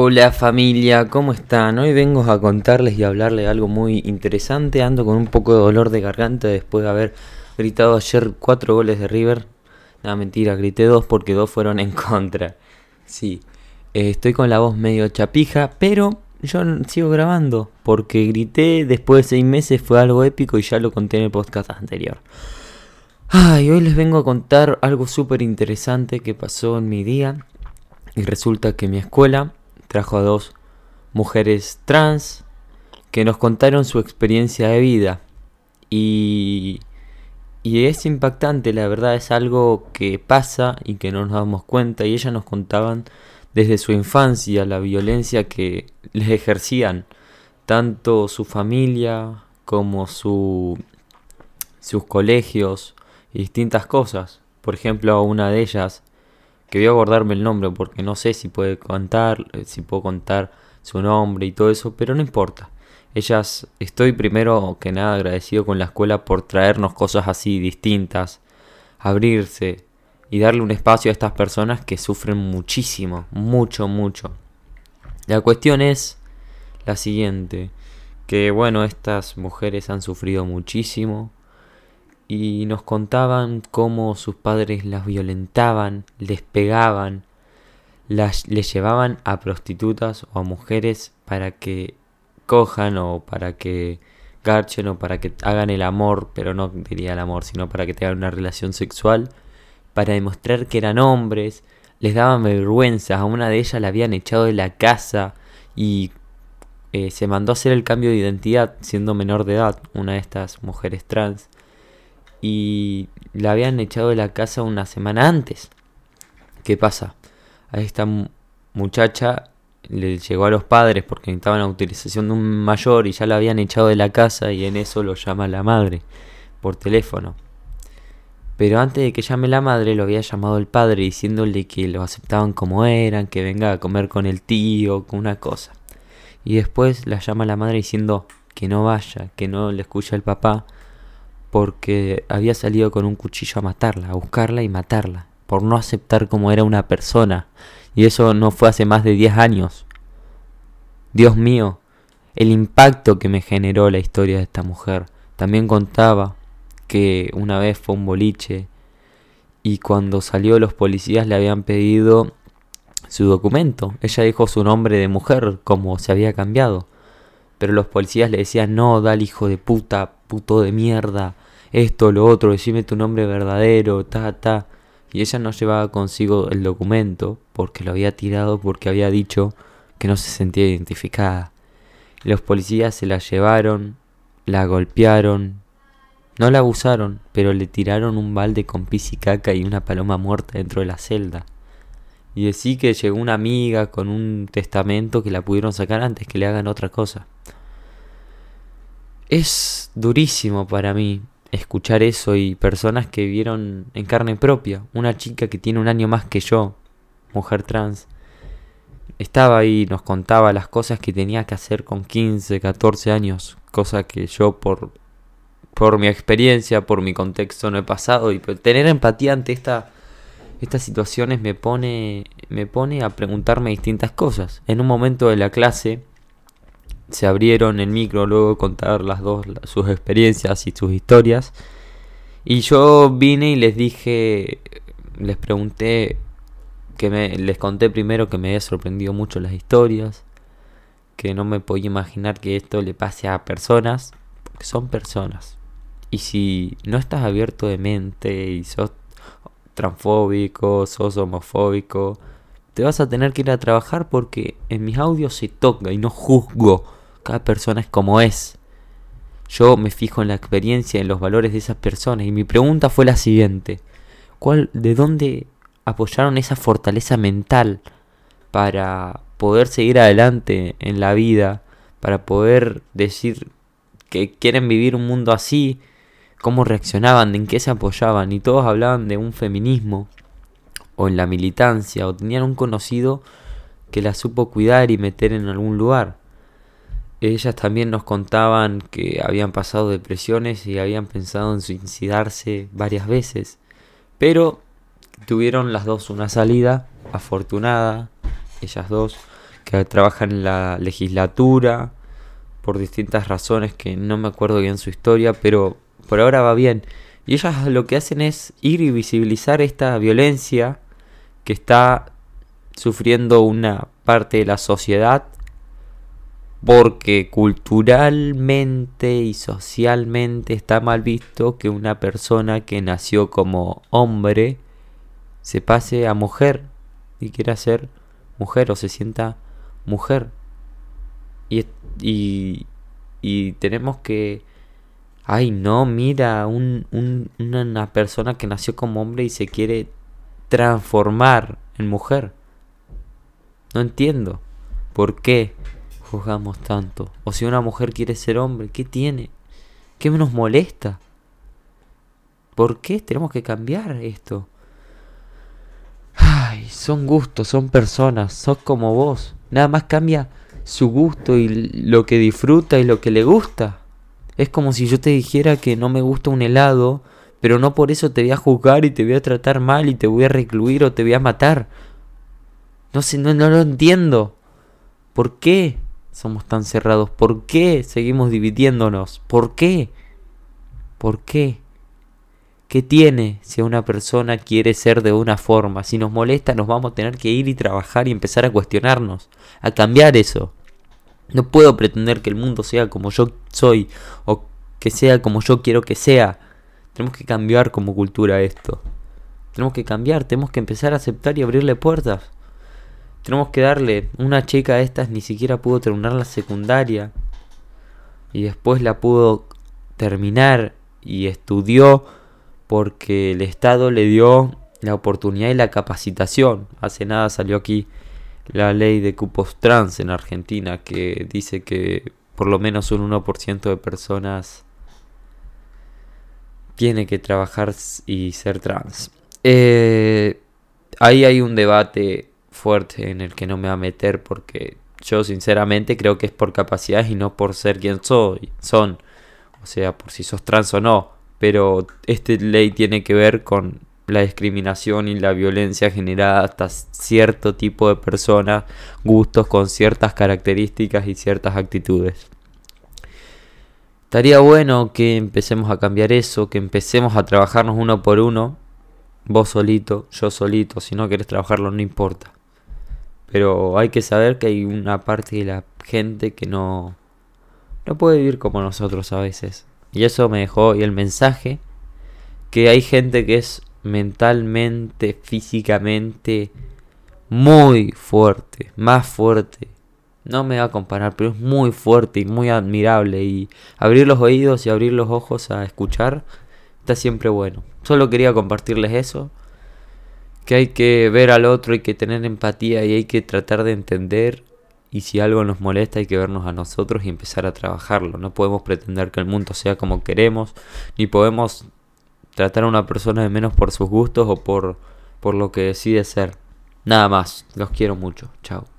Hola familia, ¿cómo están? Hoy vengo a contarles y hablarles algo muy interesante. Ando con un poco de dolor de garganta después de haber gritado ayer cuatro goles de River. Nada, mentira, grité dos porque dos fueron en contra. Sí, eh, estoy con la voz medio chapija, pero yo sigo grabando porque grité después de seis meses, fue algo épico y ya lo conté en el podcast anterior. Ay, hoy les vengo a contar algo súper interesante que pasó en mi día. Y resulta que mi escuela trajo a dos mujeres trans que nos contaron su experiencia de vida. Y, y es impactante, la verdad, es algo que pasa y que no nos damos cuenta. Y ellas nos contaban desde su infancia la violencia que les ejercían, tanto su familia como su, sus colegios y distintas cosas. Por ejemplo, una de ellas que voy a acordarme el nombre porque no sé si puede contar, eh, si puedo contar su nombre y todo eso, pero no importa. Ellas, estoy primero que nada agradecido con la escuela por traernos cosas así distintas, abrirse y darle un espacio a estas personas que sufren muchísimo, mucho, mucho. La cuestión es la siguiente, que bueno, estas mujeres han sufrido muchísimo, y nos contaban cómo sus padres las violentaban, les pegaban, las, les llevaban a prostitutas o a mujeres para que cojan o para que garchen o para que hagan el amor, pero no diría el amor, sino para que tengan una relación sexual, para demostrar que eran hombres, les daban vergüenza, a una de ellas la habían echado de la casa y eh, se mandó a hacer el cambio de identidad siendo menor de edad, una de estas mujeres trans y la habían echado de la casa una semana antes. ¿Qué pasa? A esta muchacha le llegó a los padres porque necesitaban la utilización de un mayor y ya la habían echado de la casa y en eso lo llama la madre por teléfono. Pero antes de que llame la madre lo había llamado el padre diciéndole que lo aceptaban como eran, que venga a comer con el tío, con una cosa. Y después la llama la madre diciendo que no vaya, que no le escucha el papá porque había salido con un cuchillo a matarla, a buscarla y matarla, por no aceptar como era una persona. Y eso no fue hace más de 10 años. Dios mío, el impacto que me generó la historia de esta mujer. También contaba que una vez fue un boliche y cuando salió los policías le habían pedido su documento. Ella dijo su nombre de mujer, como se había cambiado. Pero los policías le decían, no, dale hijo de puta, puto de mierda, esto, lo otro, decime tu nombre verdadero, ta, ta. Y ella no llevaba consigo el documento porque lo había tirado porque había dicho que no se sentía identificada. los policías se la llevaron, la golpearon, no la abusaron, pero le tiraron un balde con pis y caca y una paloma muerta dentro de la celda. Y decí que llegó una amiga con un testamento que la pudieron sacar antes que le hagan otra cosa. Es durísimo para mí escuchar eso y personas que vieron en carne propia. Una chica que tiene un año más que yo, mujer trans, estaba ahí nos contaba las cosas que tenía que hacer con 15, 14 años, cosa que yo por por mi experiencia, por mi contexto no he pasado y tener empatía ante esta estas situaciones me pone me pone a preguntarme distintas cosas. En un momento de la clase se abrieron el micro luego contar las dos sus experiencias y sus historias. Y yo vine y les dije, les pregunté, que me, les conté primero que me había sorprendido mucho las historias, que no me podía imaginar que esto le pase a personas, porque son personas. Y si no estás abierto de mente y sos transfóbico, sos homofóbico, te vas a tener que ir a trabajar porque en mis audios se toca y no juzgo cada persona es como es. Yo me fijo en la experiencia, en los valores de esas personas. Y mi pregunta fue la siguiente. ¿Cuál, ¿De dónde apoyaron esa fortaleza mental para poder seguir adelante en la vida? Para poder decir que quieren vivir un mundo así. ¿Cómo reaccionaban? ¿En qué se apoyaban? Y todos hablaban de un feminismo. O en la militancia. O tenían un conocido que la supo cuidar y meter en algún lugar. Ellas también nos contaban que habían pasado depresiones y habían pensado en suicidarse varias veces, pero tuvieron las dos una salida afortunada, ellas dos, que trabaja en la legislatura por distintas razones que no me acuerdo bien su historia, pero por ahora va bien. Y ellas lo que hacen es ir y visibilizar esta violencia que está sufriendo una parte de la sociedad porque culturalmente y socialmente está mal visto que una persona que nació como hombre se pase a mujer y quiera ser mujer o se sienta mujer. Y, y, y tenemos que... Ay, no, mira, un, un, una persona que nació como hombre y se quiere transformar en mujer. No entiendo. ¿Por qué juzgamos tanto? O si una mujer quiere ser hombre, ¿qué tiene? ¿Qué nos molesta? ¿Por qué tenemos que cambiar esto? Ay, son gustos, son personas, sos como vos. Nada más cambia su gusto y lo que disfruta y lo que le gusta. Es como si yo te dijera que no me gusta un helado, pero no por eso te voy a juzgar y te voy a tratar mal y te voy a recluir o te voy a matar. No sé, no, no lo entiendo. ¿Por qué somos tan cerrados? ¿Por qué seguimos dividiéndonos? ¿Por qué? ¿Por qué? ¿Qué tiene si una persona quiere ser de una forma? Si nos molesta, nos vamos a tener que ir y trabajar y empezar a cuestionarnos, a cambiar eso. No puedo pretender que el mundo sea como yo soy o que sea como yo quiero que sea. Tenemos que cambiar como cultura esto. Tenemos que cambiar, tenemos que empezar a aceptar y abrirle puertas. Tenemos que darle una chica a estas ni siquiera pudo terminar la secundaria y después la pudo terminar y estudió porque el Estado le dio la oportunidad y la capacitación. Hace nada salió aquí la ley de cupos trans en Argentina que dice que por lo menos un 1% de personas tiene que trabajar y ser trans. Eh, ahí hay un debate fuerte en el que no me va a meter porque yo sinceramente creo que es por capacidades y no por ser quien soy, son. O sea, por si sos trans o no pero esta ley tiene que ver con la discriminación y la violencia generada hasta cierto tipo de personas, gustos con ciertas características y ciertas actitudes. Estaría bueno que empecemos a cambiar eso, que empecemos a trabajarnos uno por uno, vos solito, yo solito, si no querés trabajarlo no importa. Pero hay que saber que hay una parte de la gente que no, no puede vivir como nosotros a veces. Y eso me dejó y el mensaje que hay gente que es mentalmente, físicamente muy fuerte, más fuerte. No me va a comparar, pero es muy fuerte y muy admirable. Y abrir los oídos y abrir los ojos a escuchar está siempre bueno. Solo quería compartirles eso. Que hay que ver al otro, hay que tener empatía y hay que tratar de entender y si algo nos molesta hay que vernos a nosotros y empezar a trabajarlo. No podemos pretender que el mundo sea como queremos, ni podemos tratar a una persona de menos por sus gustos o por, por lo que decide ser. Nada más, los quiero mucho. Chao.